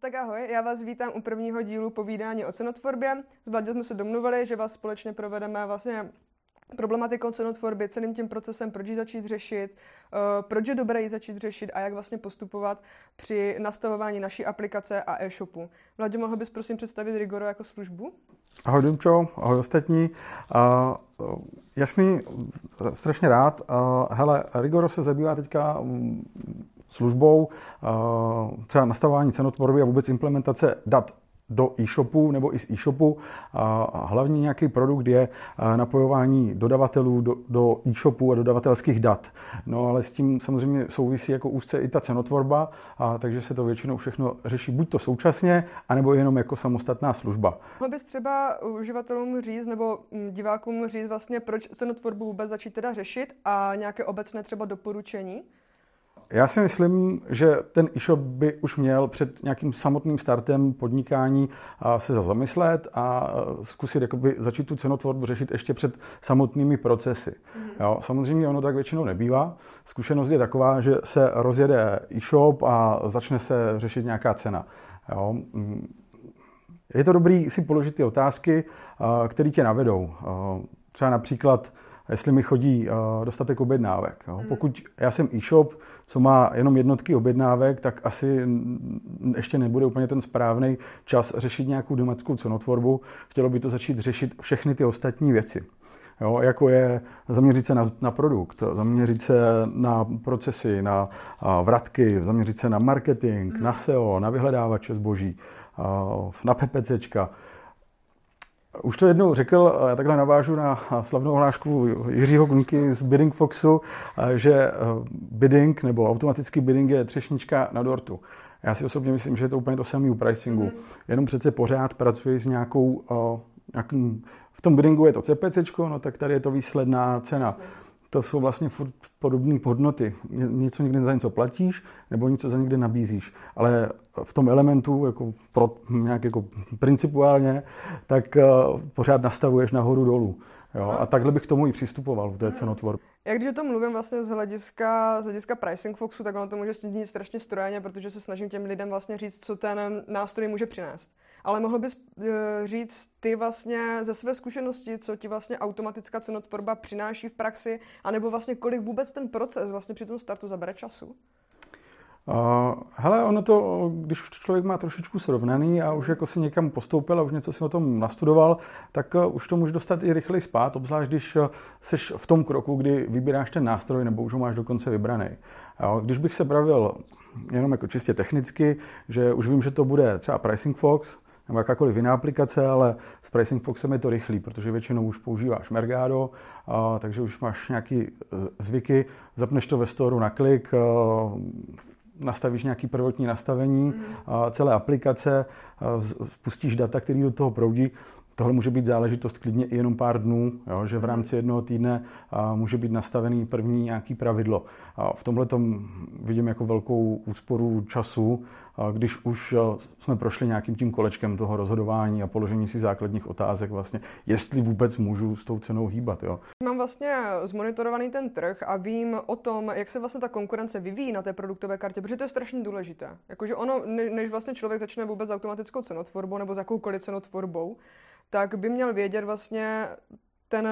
Tak ahoj, já vás vítám u prvního dílu povídání o cenotvorbě. S jsme se domluvili, že vás společně provedeme vlastně problematikou cenotvorby, celým tím procesem, proč ji začít řešit, uh, proč je dobré ji začít řešit a jak vlastně postupovat při nastavování naší aplikace a e-shopu. Vladě, mohl bys prosím představit Rigoro jako službu? Ahoj Dumčo, ahoj ostatní. Uh, jasný, strašně rád. Uh, hele, Rigoro se zabývá teďka um, službou, třeba nastavování cenotvorby a vůbec implementace dat do e-shopu nebo i z e-shopu. A hlavní nějaký produkt je napojování dodavatelů do, do e-shopu a dodavatelských dat. No ale s tím samozřejmě souvisí jako úzce i ta cenotvorba, a takže se to většinou všechno řeší buď to současně, anebo jenom jako samostatná služba. Mohl bys třeba uživatelům říct nebo divákům říct vlastně, proč cenotvorbu vůbec začít teda řešit a nějaké obecné třeba doporučení? Já si myslím, že ten e-shop by už měl před nějakým samotným startem podnikání se zamyslet a zkusit jakoby začít tu cenotvorbu řešit ještě před samotnými procesy. Mm. Jo, samozřejmě ono tak většinou nebývá. Zkušenost je taková, že se rozjede e-shop a začne se řešit nějaká cena. Jo. Mm. Je to dobrý si položit ty otázky, které tě navedou. Třeba například, jestli mi chodí uh, dostatek objednávek. Jo. Mm. Pokud já jsem e-shop, co má jenom jednotky objednávek, tak asi ještě nebude úplně ten správný čas řešit nějakou domáckou cenotvorbu. Chtělo by to začít řešit všechny ty ostatní věci. Jo, jako je zaměřit se na, na produkt, zaměřit se na procesy, na a, vratky, zaměřit se na marketing, mm. na SEO, na vyhledávače zboží, a, na PPCčka. Už to jednou řekl, já takhle navážu na slavnou hlášku Jiřího Gunky z Bidding Foxu, že eh, bidding nebo automatický bidding je třešnička na dortu. Já si osobně myslím, že je to úplně to samé u pricingu. Mm. Jenom přece pořád pracuji s nějakou, eh, nějakým, v tom biddingu je to CPC, no tak tady je to výsledná cena to jsou vlastně furt podobné hodnoty. Něco někde za něco platíš, nebo něco za někde nabízíš. Ale v tom elementu, jako pro, nějak jako principuálně, tak uh, pořád nastavuješ nahoru dolů. Jo? A takhle bych k tomu i přistupoval v té cenotvorbě. Jak když o tom mluvím vlastně z hlediska, z hlediska pricing foxu, tak ono to může snít strašně strojeně, protože se snažím těm lidem vlastně říct, co ten nástroj může přinést. Ale mohl bys uh, říct ty vlastně ze své zkušenosti, co ti vlastně automatická cenotvorba přináší v praxi, anebo vlastně kolik vůbec ten proces vlastně při tom startu zabere času? Uh, hele, ono to, když člověk má trošičku srovnaný a už jako si někam postoupil a už něco si o tom nastudoval, tak uh, už to může dostat i rychleji spát, obzvlášť když jsi v tom kroku, kdy vybíráš ten nástroj nebo už ho máš dokonce vybraný. Když bych se bavil jenom jako čistě technicky, že už vím, že to bude třeba Pricing Fox, nebo jakákoliv jiná aplikace, ale s Pricing Foxem je to rychlý, protože většinou už používáš Mergado, a, takže už máš nějaký zvyky, zapneš to ve storu na klik, a, nastavíš nějaký prvotní nastavení mm. a celé aplikace, spustíš data, které do toho proudí, Tohle může být záležitost klidně i jenom pár dnů, jo, že v rámci jednoho týdne a, může být nastavený první nějaký pravidlo. A v tomhle tom vidím jako velkou úsporu času, a když už jsme prošli nějakým tím kolečkem toho rozhodování a položení si základních otázek, vlastně, jestli vůbec můžu s tou cenou hýbat. Jo. Mám vlastně zmonitorovaný ten trh a vím o tom, jak se vlastně ta konkurence vyvíjí na té produktové kartě, protože to je strašně důležité. Jakože ono, než vlastně člověk začne vůbec s automatickou cenotvorbou nebo s jakoukoliv cenotvorbou, tak by měl vědět vlastně ten,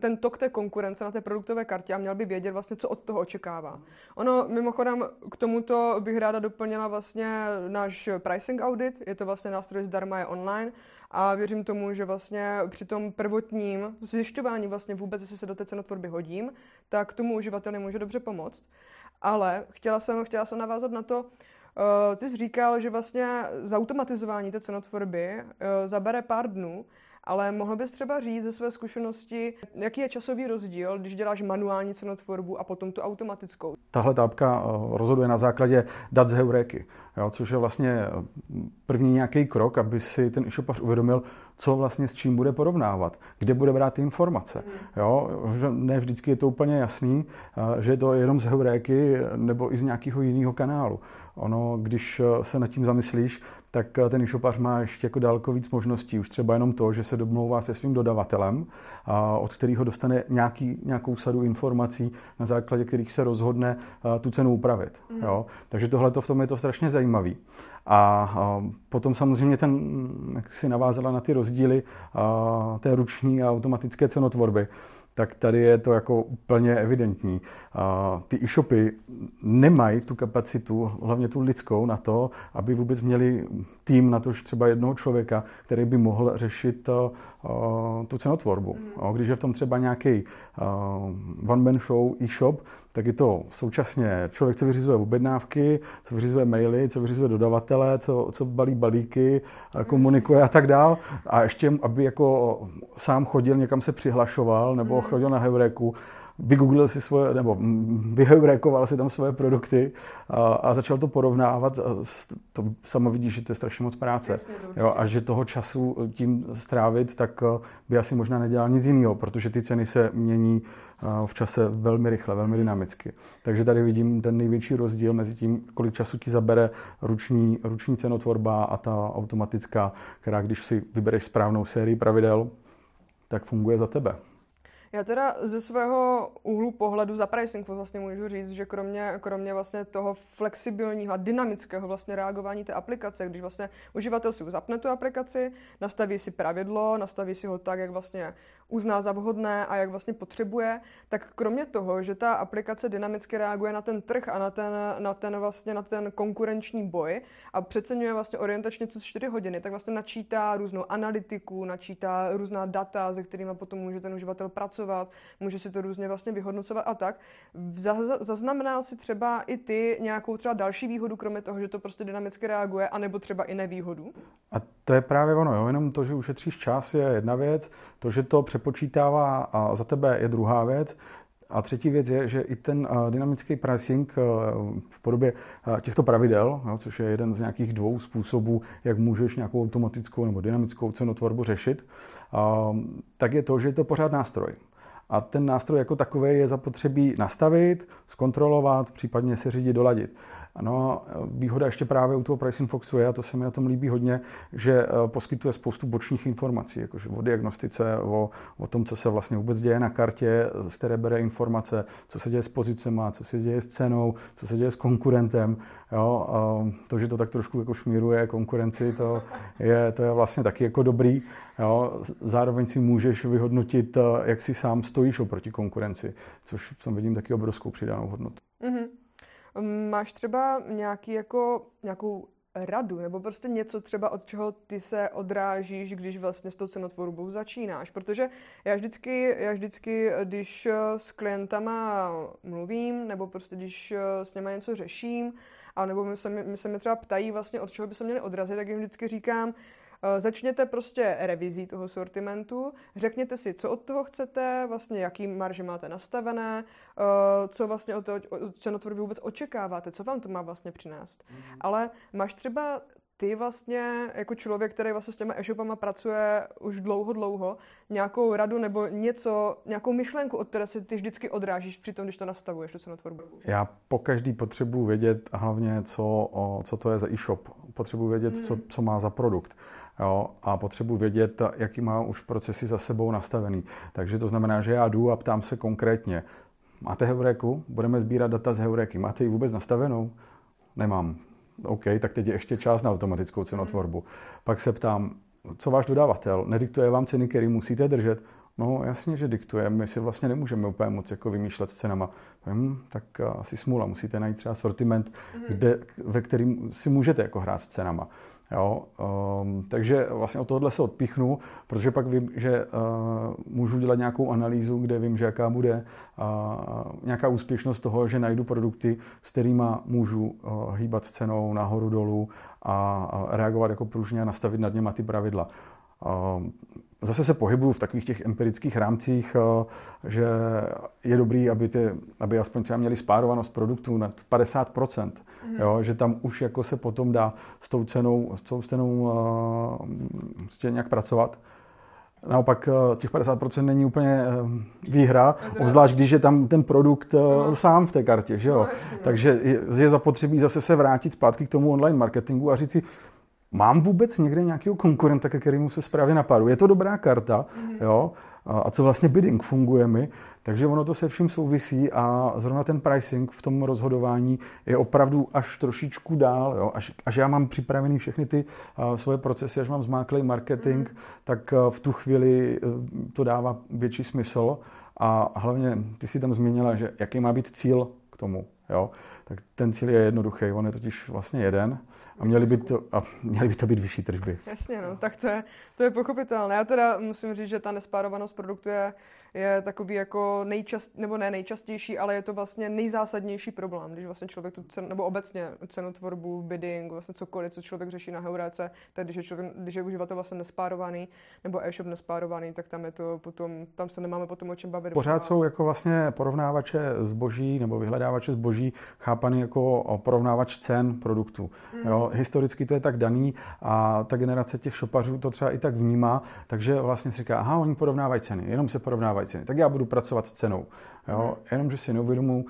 ten tok té konkurence na té produktové kartě a měl by vědět vlastně, co od toho očekává. Ono, mimochodem, k tomuto bych ráda doplnila vlastně náš pricing audit, je to vlastně nástroj zdarma, je online a věřím tomu, že vlastně při tom prvotním zjišťování vlastně vůbec, jestli se do té cenotvorby hodím, tak tomu uživateli může dobře pomoct. Ale chtěla jsem, chtěla jsem navázat na to, Uh, ty jsi říkal, že vlastně zautomatizování té cenotvorby uh, zabere pár dnů, ale mohl bys třeba říct ze své zkušenosti, jaký je časový rozdíl, když děláš manuální cenotvorbu a potom tu automatickou? Tahle tápka uh, rozhoduje na základě dat z heuréky, jo, což je vlastně první nějaký krok, aby si ten e-shopař uvědomil, co vlastně s čím bude porovnávat, kde bude brát ty informace. Jo? Že ne vždycky je to úplně jasný, že je to jenom z heuréky nebo i z nějakého jiného kanálu. Ono, když se nad tím zamyslíš, tak ten e-shopař má ještě jako daleko víc možností. Už třeba jenom to, že se domlouvá se svým dodavatelem, od kterého dostane nějaký, nějakou sadu informací, na základě kterých se rozhodne tu cenu upravit. Mm. Jo? Takže tohle v tom je to strašně zajímavý. A potom samozřejmě ten, jak si navázala na ty rozdíly té ruční a automatické cenotvorby, tak tady je to jako úplně evidentní. Ty e-shopy nemají tu kapacitu, hlavně tu lidskou, na to, aby vůbec měli tým na to, třeba jednoho člověka, který by mohl řešit tu cenotvorbu. Mm. Když je v tom třeba nějaký one-man show e-shop, tak je to současně člověk, co vyřizuje objednávky, co vyřizuje maily, co vyřizuje dodavatele, co, co balí balíky, komunikuje a tak dál. A ještě, aby jako sám chodil, někam se přihlašoval, nebo mm. chodil na Heureku, vygooglil si svoje, nebo vyheurekoval si tam svoje produkty a, a začal to porovnávat. To samo vidíš, že to je strašně moc práce. Jasně, jo, a že toho času tím strávit, tak by asi možná nedělal nic jiného, protože ty ceny se mění v čase velmi rychle, velmi dynamicky. Takže tady vidím ten největší rozdíl mezi tím, kolik času ti zabere ruční, ruční cenotvorba a ta automatická, která když si vybereš správnou sérii pravidel, tak funguje za tebe. Já teda ze svého úhlu pohledu za pricing vlastně můžu říct, že kromě, kromě vlastně toho flexibilního a dynamického vlastně reagování té aplikace, když vlastně uživatel si zapne tu aplikaci, nastaví si pravidlo, nastaví si ho tak, jak vlastně uzná za vhodné a jak vlastně potřebuje, tak kromě toho, že ta aplikace dynamicky reaguje na ten trh a na ten, na ten vlastně na ten konkurenční boj a přeceňuje vlastně orientačně co 4 hodiny, tak vlastně načítá různou analytiku, načítá různá data, se kterými potom může ten uživatel pracovat, může si to různě vlastně vyhodnocovat a tak. Zaznamenal si třeba i ty nějakou třeba další výhodu, kromě toho, že to prostě dynamicky reaguje, anebo třeba i nevýhodu? A to je právě ono, jo? jenom to, že ušetříš čas je jedna věc, to, že to přepočítává za tebe je druhá věc. A třetí věc je, že i ten dynamický pricing v podobě těchto pravidel, což je jeden z nějakých dvou způsobů, jak můžeš nějakou automatickou nebo dynamickou cenotvorbu řešit, tak je to, že je to pořád nástroj. A ten nástroj jako takový je zapotřebí nastavit, zkontrolovat, případně se řídit, doladit. No, výhoda ještě právě u toho Pricing Foxu je, a to se mi na tom líbí hodně, že eh, poskytuje spoustu bočních informací, jakože o diagnostice, o, o tom, co se vlastně vůbec děje na kartě, z které bere informace, co se děje s pozicema, co se děje s cenou, co se děje s konkurentem. Jo, to, že to tak trošku jako šmíruje konkurenci, to je, to je vlastně taky jako dobrý. Jo. Zároveň si můžeš vyhodnotit, eh, jak si sám stojíš oproti konkurenci, což v tom vidím taky obrovskou přidanou hodnotu. Mm-hmm. Máš třeba nějaký jako, nějakou radu, nebo prostě něco třeba, od čeho ty se odrážíš, když vlastně s tou cenotvorbou začínáš. Protože já vždycky, já vždycky, když s klientama mluvím, nebo prostě když s nimi něco řeším, a nebo se mi, se mi třeba ptají vlastně, od čeho by se měli odrazit, tak jim vždycky říkám, Eh, začněte prostě revizí toho sortimentu, řekněte si, co od toho chcete, vlastně jaký marže máte nastavené, eh, co vlastně od, toho, od cenotvorby vůbec očekáváte, co vám to má vlastně přinést. Mm-hmm. Ale máš třeba ty vlastně jako člověk, který vlastně s těma e-shopama pracuje už dlouho, dlouho, nějakou radu nebo něco, nějakou myšlenku, od které se ty vždycky odrážíš při tom, když to nastavuješ, tu cenotvorbu? Já po každý potřebuji vědět hlavně, co, co to je za e-shop. Potřebuji vědět, hmm. co, co má za produkt. Jo, a potřebuji vědět, jaký má už procesy za sebou nastavený. Takže to znamená, že já jdu a ptám se konkrétně, máte Heureku? Budeme sbírat data z Heureky. Máte ji vůbec nastavenou? Nemám. OK, tak teď je ještě čas na automatickou cenotvorbu. Pak se ptám, co váš dodavatel? Nediktuje vám ceny, které musíte držet? No jasně, že diktuje. My si vlastně nemůžeme úplně moc jako vymýšlet s cenama. Hm, tak asi smůla. Musíte najít třeba sortiment, mm-hmm. kde, ve kterým si můžete jako hrát s cenama. Jo, um, takže vlastně od tohohle se odpíchnu, protože pak vím, že uh, můžu dělat nějakou analýzu, kde vím, že jaká bude uh, nějaká úspěšnost toho, že najdu produkty, s kterými můžu uh, hýbat s cenou nahoru dolů a uh, reagovat jako pružně a nastavit nad něma ty pravidla. Zase se pohybuju v takových těch empirických rámcích, že je dobrý, aby, ty, aby aspoň třeba měli spárovanost produktů nad 50%, mm-hmm. jo, že tam už jako se potom dá s tou cenou, s tou cenou uh, prostě nějak pracovat. Naopak eh, těch 50% není úplně eh, výhra, obzvlášť když je tam ten produkt no. sám v té kartě, že jo? No, no. Takže je zapotřebí zase se vrátit zpátky k tomu online marketingu a říct si, mám vůbec někde nějakého konkurenta, ke kterému se správně napadu. Je to dobrá karta, mm-hmm. jo? A co vlastně bidding funguje mi, takže ono to se vším souvisí a zrovna ten pricing v tom rozhodování je opravdu až trošičku dál. Jo? Až, až já mám připravený všechny ty uh, svoje procesy, až mám zmáklý marketing, mm. tak uh, v tu chvíli uh, to dává větší smysl. A hlavně ty si tam zmínila, že jaký má být cíl k tomu. Jo? Tak ten cíl je jednoduchý, on je totiž vlastně jeden a měly by to, a měly by to být vyšší tržby. Jasně, no, tak to je, to je pochopitelné. Já teda musím říct, že ta nespárovanost produktu je je takový jako nejčast, nebo ne nejčastější, ale je to vlastně nejzásadnější problém, když vlastně člověk tu cenu, nebo obecně cenotvorbu, bidding, vlastně cokoliv, co člověk řeší na Heuréce, tak když je, člověk, když je uživatel vlastně nespárovaný, nebo e-shop nespárovaný, tak tam je to potom, tam se nemáme potom o čem bavit. Pořád jsou jako vlastně porovnávače zboží nebo vyhledávače zboží chápaný jako porovnávač cen produktů. Mm. Jo, historicky to je tak daný a ta generace těch šopařů to třeba i tak vnímá, takže vlastně si říká, aha, oni porovnávají ceny, jenom se porovnávají dávají ceny. Tak já budu pracovat s cenou. Jo? Jenomže si neuvědomuji,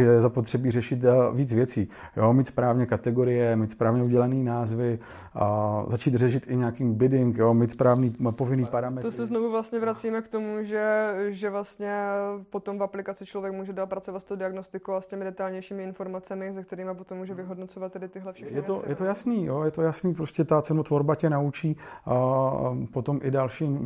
je zapotřebí řešit víc věcí. Jo? Mít správně kategorie, mít správně udělané názvy, a začít řešit i nějakým bidding, jo? mít správný povinný parametry. To se znovu vlastně vracíme k tomu, že, že vlastně potom v aplikaci člověk může dál pracovat s tou diagnostikou a s těmi detailnějšími informacemi, ze kterými potom může vyhodnocovat tedy tyhle všechny je to, věci. Je to jasný, jo? je to jasný, prostě ta cenotvorba tě naučí a potom i další,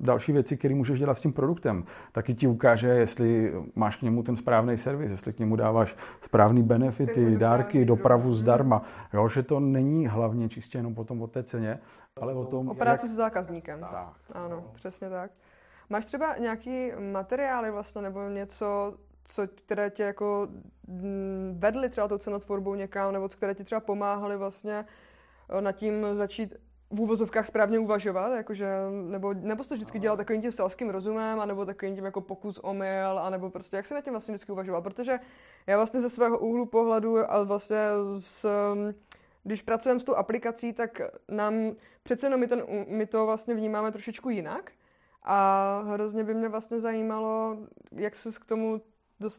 další věci, které můžeš dělat s tím produktem. Taky ti ukáže, jestli máš k němu ten správný servis, jestli k němu dáváš správný benefity, dárky, dopravu zdarma. Jo, že to není hlavně čistě jenom potom o té ceně, ale o tom... O práci jak... s zákazníkem. Tak. Ano, no. přesně tak. Máš třeba nějaký materiály vlastně, nebo něco, co, které tě jako mm, vedly třeba tou cenotvorbou někam, nebo které ti třeba pomáhaly vlastně eh, nad tím začít v úvozovkách správně uvažovat, jakože, nebo, nebo to vždycky dělal takovým tím selským rozumem, anebo takovým tím jako pokus omyl, anebo prostě jak se na tím vlastně vždycky uvažoval, protože já vlastně ze svého úhlu pohledu a vlastně s, když pracujeme s tou aplikací, tak nám přece jenom my, ten, my to vlastně vnímáme trošičku jinak. A hrozně by mě vlastně zajímalo, jak se k tomu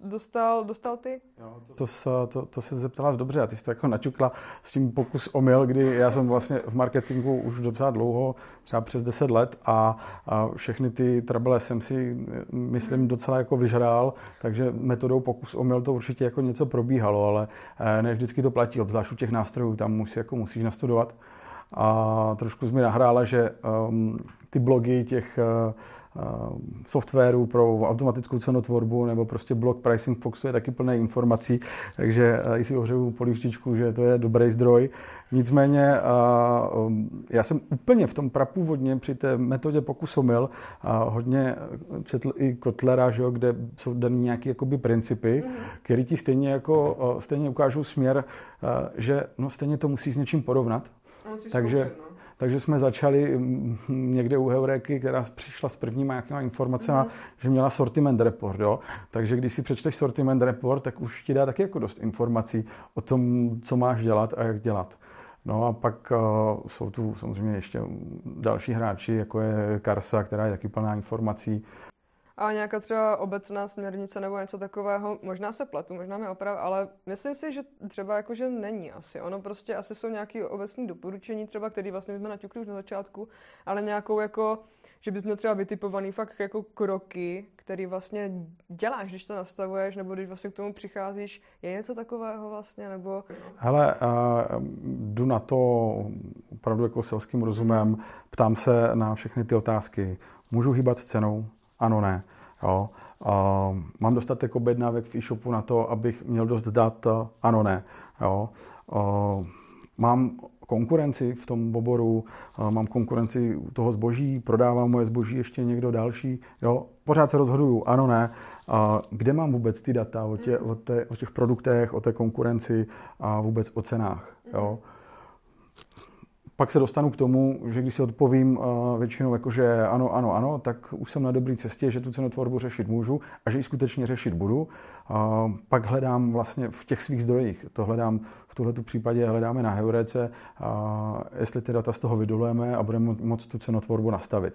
dostal, dostal ty? Jo, to, to, to, to se zeptala dobře a ty jsi to jako naťukla s tím pokus omyl, kdy já jsem vlastně v marketingu už docela dlouho, třeba přes 10 let a, a všechny ty trable jsem si, myslím, hmm. docela jako vyžrál, takže metodou pokus omyl to určitě jako něco probíhalo, ale eh, ne vždycky to platí, obzvlášť u těch nástrojů, tam musí, jako musíš nastudovat. A trošku mi nahrála, že um, ty blogy těch uh, softwaru pro automatickou cenotvorbu nebo prostě blok Pricing Foxu je taky plný informací, takže i si ohřeju polivčičku, že to je dobrý zdroj. Nicméně um, já jsem úplně v tom prapůvodně při té metodě pokusomil a hodně četl i Kotlera, že jo, kde jsou dané nějaké jakoby principy, mm. které ti stejně, jako, stejně ukážou směr, že no, stejně to musíš s něčím porovnat. Takže, zkoušet, no. Takže jsme začali mm, někde u Heuréky, která přišla s prvníma nějakýma informacemi, mm-hmm. že měla sortiment report. Jo? Takže když si přečteš sortiment report, tak už ti dá taky jako dost informací o tom, co máš dělat a jak dělat. No a pak uh, jsou tu samozřejmě ještě další hráči, jako je Karsa, která je taky plná informací a nějaká třeba obecná směrnice nebo něco takového, možná se pletu, možná mi oprav, ale myslím si, že třeba jakože není asi. Ono prostě asi jsou nějaké obecné doporučení třeba, které vlastně jsme naťukli už na začátku, ale nějakou jako, že bys měl třeba vytipovaný fakt jako kroky, který vlastně děláš, když to nastavuješ, nebo když vlastně k tomu přicházíš. Je něco takového vlastně, nebo... Hele, uh, jdu na to opravdu jako selským rozumem, ptám se na všechny ty otázky. Můžu hýbat s cenou? Ano, ne. Jo. Uh, mám dostatek objednávek v e-shopu na to, abych měl dost dat? Ano, ne. Jo. Uh, mám konkurenci v tom oboru, uh, mám konkurenci toho zboží, prodávám moje zboží ještě někdo další. Jo. Pořád se rozhoduju, ano, ne. Uh, kde mám vůbec ty data o, tě, o, té, o těch produktech, o té konkurenci a vůbec o cenách. Jo pak se dostanu k tomu, že když si odpovím uh, většinou jakože ano, ano, ano, tak už jsem na dobré cestě, že tu cenotvorbu řešit můžu a že ji skutečně řešit budu. Uh, pak hledám vlastně v těch svých zdrojích. To hledám v tuhle případě hledáme na Heurece, uh, jestli ty data z toho vydolujeme a budeme moct tu cenotvorbu nastavit.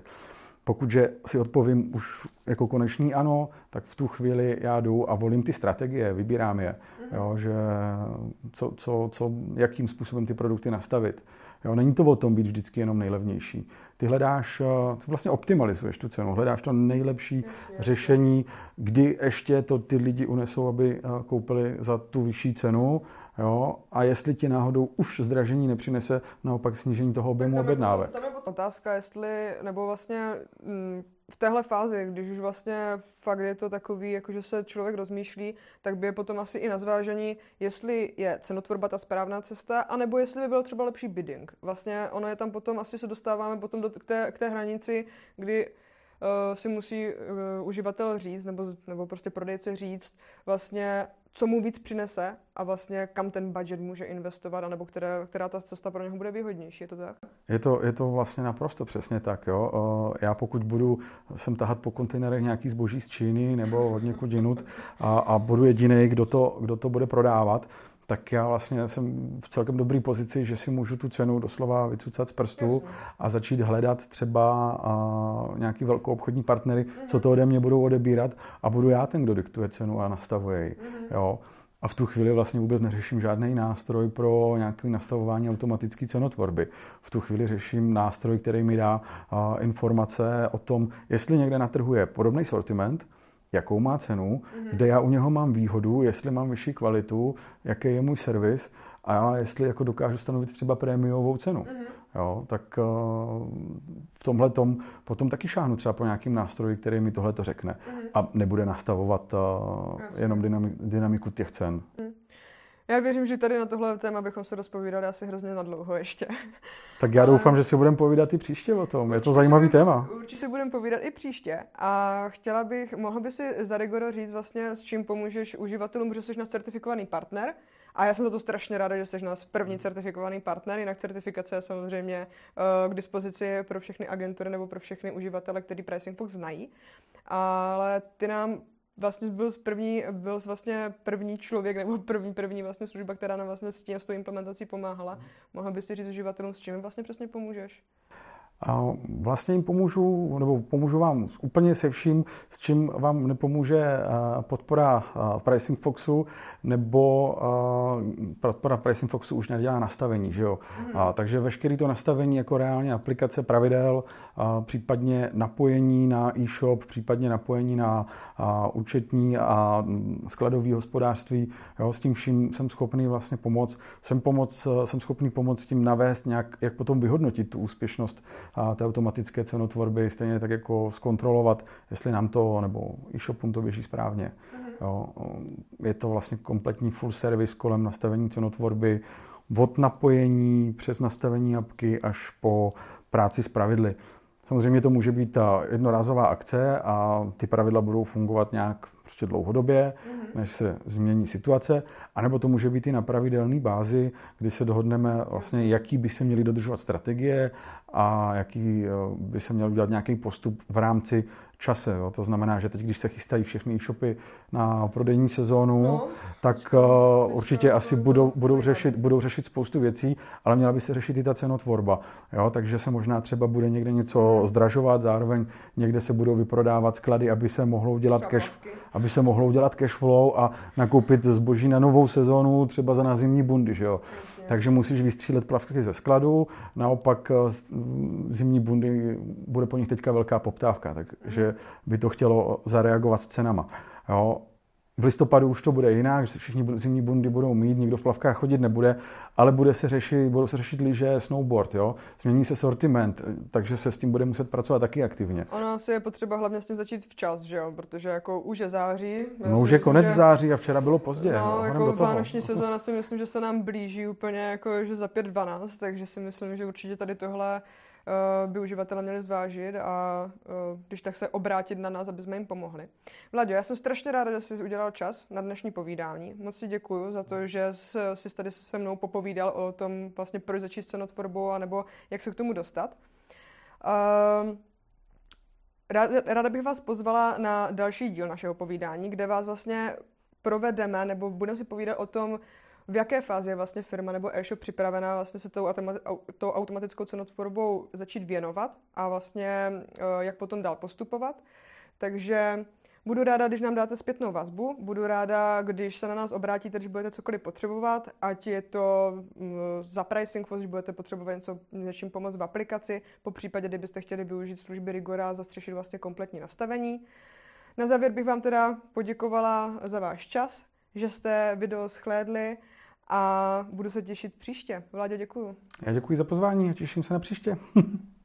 Pokud že si odpovím už jako konečný ano, tak v tu chvíli já jdu a volím ty strategie, vybírám je, mm-hmm. jo, že co, co, co, jakým způsobem ty produkty nastavit. Jo, není to o tom být vždycky jenom nejlevnější. Ty hledáš, eh, ty vlastně optimalizuješ tu cenu, hledáš to nejlepší jasně, řešení, kdy ještě to ty lidi unesou, aby eh, koupili za tu vyšší cenu Jo? A jestli ti náhodou už zdražení nepřinese naopak snížení toho objemu objednávek. Tam je otázka, jestli, nebo vlastně mm, v téhle fázi, když už vlastně fakt je to takový, jako že se člověk rozmýšlí, tak by je potom asi i na zvážení, jestli je cenotvorba ta správná cesta, anebo jestli by byl třeba lepší bidding. Vlastně ono je tam potom, asi se dostáváme potom do, k, té, k té hranici, kdy uh, si musí uh, uživatel říct, nebo, nebo prostě prodejce říct, vlastně, co mu víc přinese a vlastně kam ten budget může investovat, anebo které, která ta cesta pro něho bude výhodnější, je to tak? Je to, je to vlastně naprosto přesně tak, jo. Já pokud budu sem tahat po kontejnerech nějaký zboží z Číny nebo od někud jinut a, a budu jediný, kdo to, kdo to bude prodávat, tak já vlastně jsem v celkem dobré pozici, že si můžu tu cenu doslova vycucat z prstu a začít hledat třeba nějaký velkou obchodní partnery, mm-hmm. co to ode mě budou odebírat a budu já ten, kdo diktuje cenu a nastavuje ji. Mm-hmm. Jo. A v tu chvíli vlastně vůbec neřeším žádný nástroj pro nějaké nastavování automatické cenotvorby. V tu chvíli řeším nástroj, který mi dá informace o tom, jestli někde na trhu je podobný sortiment, jakou má cenu, mm-hmm. kde já u něho mám výhodu, jestli mám vyšší kvalitu, jaký je můj servis a jestli jako dokážu stanovit třeba prémiovou cenu. Mm-hmm. Jo, tak uh, v tomhle tom potom taky šáhnu třeba po nějakým nástroji, který mi tohle to řekne mm-hmm. a nebude nastavovat uh, jenom dynami- dynamiku těch cen. Mm. Já věřím, že tady na tohle téma bychom se rozpovídali asi hrozně na dlouho ještě. Tak já doufám, že si budeme povídat i příště o tom. Je to zajímavý si téma. Určitě si budeme povídat i příště. A chtěla bych, mohl by si za Rigoro říct vlastně, s čím pomůžeš uživatelům, že jsi na certifikovaný partner. A já jsem za to strašně ráda, že jsi náš první certifikovaný partner. Jinak certifikace je samozřejmě uh, k dispozici pro všechny agentury nebo pro všechny uživatele, který Pricing Fox znají. Ale ty nám vlastně byl první, byl vlastně první člověk nebo první, první vlastně služba, která nám vlastně s tím, s tou implementací pomáhala. Mohl bys si říct uživatelům, s čím vlastně přesně pomůžeš? A vlastně jim pomůžu, nebo pomůžu vám úplně se vším, s čím vám nepomůže eh, podpora eh, Pricing Foxu, nebo eh, podpora Pricing Foxu už nedělá nastavení, že jo? Mm. A, takže veškeré to nastavení jako reálně aplikace pravidel, a případně napojení na e-shop, případně napojení na a, účetní a mm, skladový hospodářství, jo? s tím vším jsem schopný vlastně pomoct. Jsem, pomoc, jsem schopný pomoct tím navést nějak, jak potom vyhodnotit tu úspěšnost té automatické cenotvorby, stejně tak jako zkontrolovat, jestli nám to nebo e-shopům to běží správně. Mhm. Jo, je to vlastně kompletní full service kolem nastavení cenotvorby, od napojení přes nastavení apky až po práci s pravidly. Samozřejmě to může být ta jednorázová akce a ty pravidla budou fungovat nějak prostě dlouhodobě, mm-hmm. než se změní situace, anebo to může být i na pravidelné bázi, kdy se dohodneme vlastně, jaký by se měly dodržovat strategie a jaký eh, by se měl udělat nějaký postup v rámci čase. Jo. To znamená, že teď, když se chystají všechny e-shopy na prodejní sezónu, no, tak uh, určitě asi budou, budou, řešit, budou řešit spoustu věcí, ale měla by se řešit i ta cenotvorba. Jo. Takže se možná třeba bude někde něco zdražovat, zároveň někde se budou vyprodávat sklady, aby se mohlo udělat cash, aby se mohlo udělat cash flow a nakoupit zboží na novou sezónu, třeba za na zimní bundy. Že jo. Takže musíš vystřílet plavky ze skladu, naopak eh, zimní bundy bude po nich teďka velká poptávka, takže by to chtělo zareagovat s cenama. Jo. V listopadu už to bude jinak, že všichni zimní bundy budou mít, nikdo v plavkách chodit nebude, ale bude se řešit, budou se řešit lyže, snowboard, jo? změní se sortiment, takže se s tím bude muset pracovat taky aktivně. Ono asi je potřeba hlavně s tím začít včas, že jo? protože jako už je září. No už je konec že... září a včera bylo pozdě. No, no jako vánoční sezóna si myslím, že se nám blíží úplně jako, že za 5-12, takže si myslím, že určitě tady tohle by uživatelé měli zvážit a uh, když tak se obrátit na nás, aby jsme jim pomohli. Vlaďo, já jsem strašně ráda, že jsi udělal čas na dnešní povídání. Moc si děkuji za to, že jsi tady se mnou popovídal o tom, vlastně proč začít cenotvorbu, anebo jak se k tomu dostat. Uh, Ráda bych vás pozvala na další díl našeho povídání, kde vás vlastně provedeme nebo budeme si povídat o tom, v jaké fázi je vlastně firma nebo e-shop připravená vlastně se tou, tou automatickou cenotvorbou začít věnovat a vlastně eh, jak potom dál postupovat. Takže budu ráda, když nám dáte zpětnou vazbu, budu ráda, když se na nás obrátíte, když budete cokoliv potřebovat, ať je to za pricing, když budete potřebovat něco, něčím pomoct v aplikaci, po případě, kdybyste chtěli využít služby Rigora a zastřešit vlastně kompletní nastavení. Na závěr bych vám teda poděkovala za váš čas, že jste video schlédli a budu se těšit příště. Vládě, děkuju. Já děkuji za pozvání a těším se na příště.